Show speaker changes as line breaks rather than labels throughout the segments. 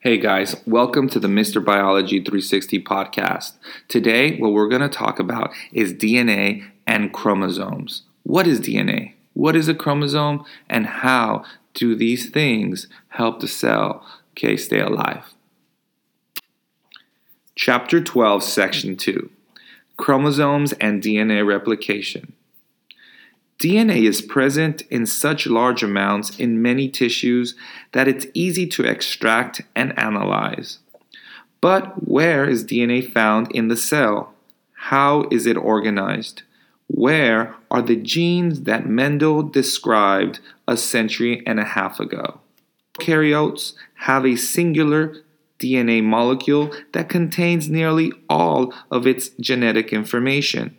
Hey guys, welcome to the Mr. Biology 360 podcast. Today, what we're going to talk about is DNA and chromosomes. What is DNA? What is a chromosome? And how do these things help the cell okay, stay alive? Chapter 12, Section 2 Chromosomes and DNA Replication. DNA is present in such large amounts in many tissues that it's easy to extract and analyze. But where is DNA found in the cell? How is it organized? Where are the genes that Mendel described a century and a half ago? Prokaryotes have a singular DNA molecule that contains nearly all of its genetic information.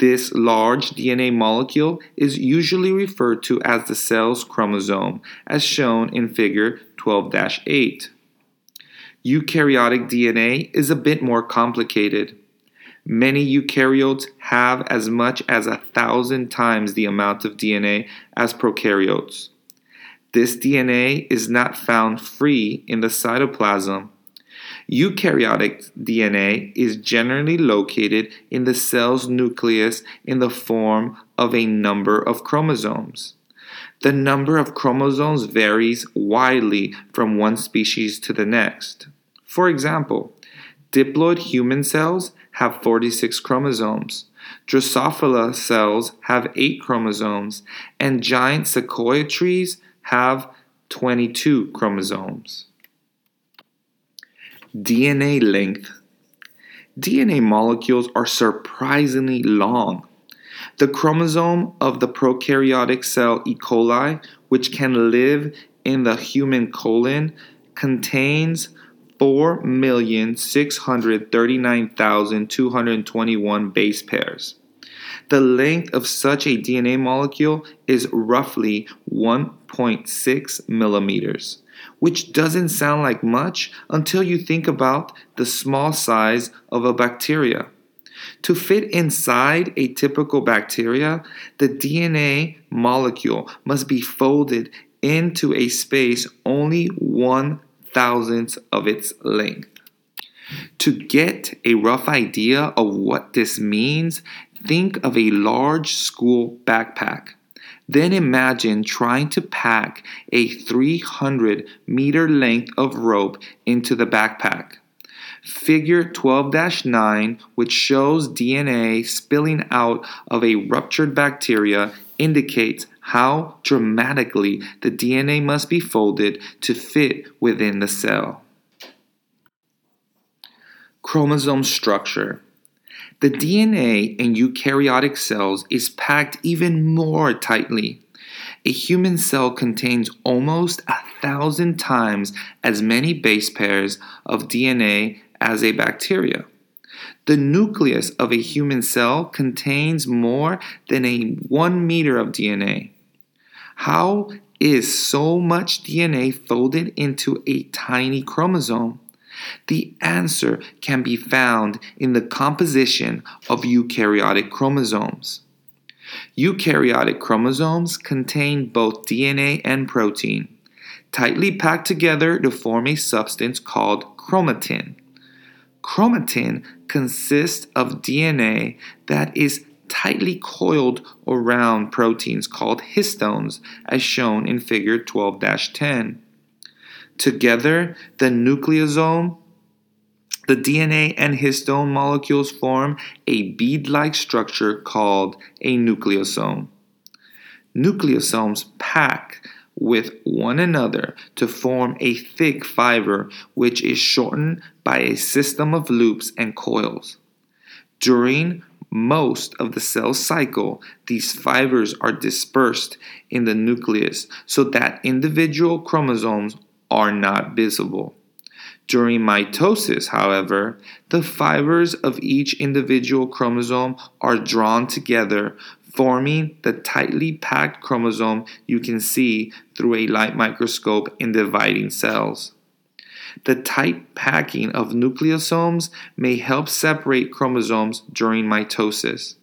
This large DNA molecule is usually referred to as the cell's chromosome, as shown in Figure 12 8. Eukaryotic DNA is a bit more complicated. Many eukaryotes have as much as a thousand times the amount of DNA as prokaryotes. This DNA is not found free in the cytoplasm Eukaryotic DNA is generally located in the cell's nucleus in the form of a number of chromosomes. The number of chromosomes varies widely from one species to the next. For example, diploid human cells have 46 chromosomes. Drosophila cells have 8 chromosomes, and giant sequoia trees have 22 chromosomes. DNA length. DNA molecules are surprisingly long. The chromosome of the prokaryotic cell E. coli, which can live in the human colon, contains 4,639,221 base pairs. The length of such a DNA molecule is roughly 1.6 millimeters which doesn't sound like much until you think about the small size of a bacteria. To fit inside a typical bacteria, the DNA molecule must be folded into a space only one thousandth of its length. To get a rough idea of what this means, think of a large school backpack. Then imagine trying to pack a 300 meter length of rope into the backpack. Figure 12 9, which shows DNA spilling out of a ruptured bacteria, indicates how dramatically the DNA must be folded to fit within the cell. Chromosome structure. The DNA in eukaryotic cells is packed even more tightly. A human cell contains almost a thousand times as many base pairs of DNA as a bacteria. The nucleus of a human cell contains more than a one meter of DNA. How is so much DNA folded into a tiny chromosome? The answer can be found in the composition of eukaryotic chromosomes. Eukaryotic chromosomes contain both DNA and protein, tightly packed together to form a substance called chromatin. Chromatin consists of DNA that is tightly coiled around proteins called histones, as shown in Figure 12 10. Together, the nucleosome, the DNA and histone molecules form a bead like structure called a nucleosome. Nucleosomes pack with one another to form a thick fiber which is shortened by a system of loops and coils. During most of the cell cycle, these fibers are dispersed in the nucleus so that individual chromosomes are not visible. During mitosis, however, the fibers of each individual chromosome are drawn together, forming the tightly packed chromosome you can see through a light microscope in dividing cells. The tight packing of nucleosomes may help separate chromosomes during mitosis.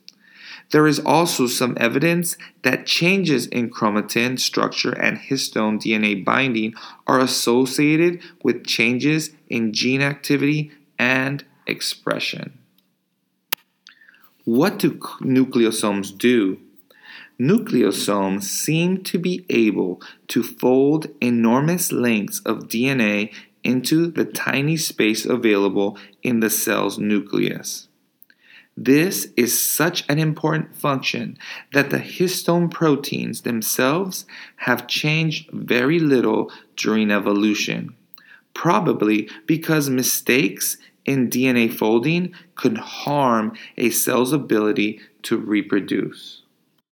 There is also some evidence that changes in chromatin structure and histone DNA binding are associated with changes in gene activity and expression. What do nucleosomes do? Nucleosomes seem to be able to fold enormous lengths of DNA into the tiny space available in the cell's nucleus. This is such an important function that the histone proteins themselves have changed very little during evolution, probably because mistakes in DNA folding could harm a cell's ability to reproduce.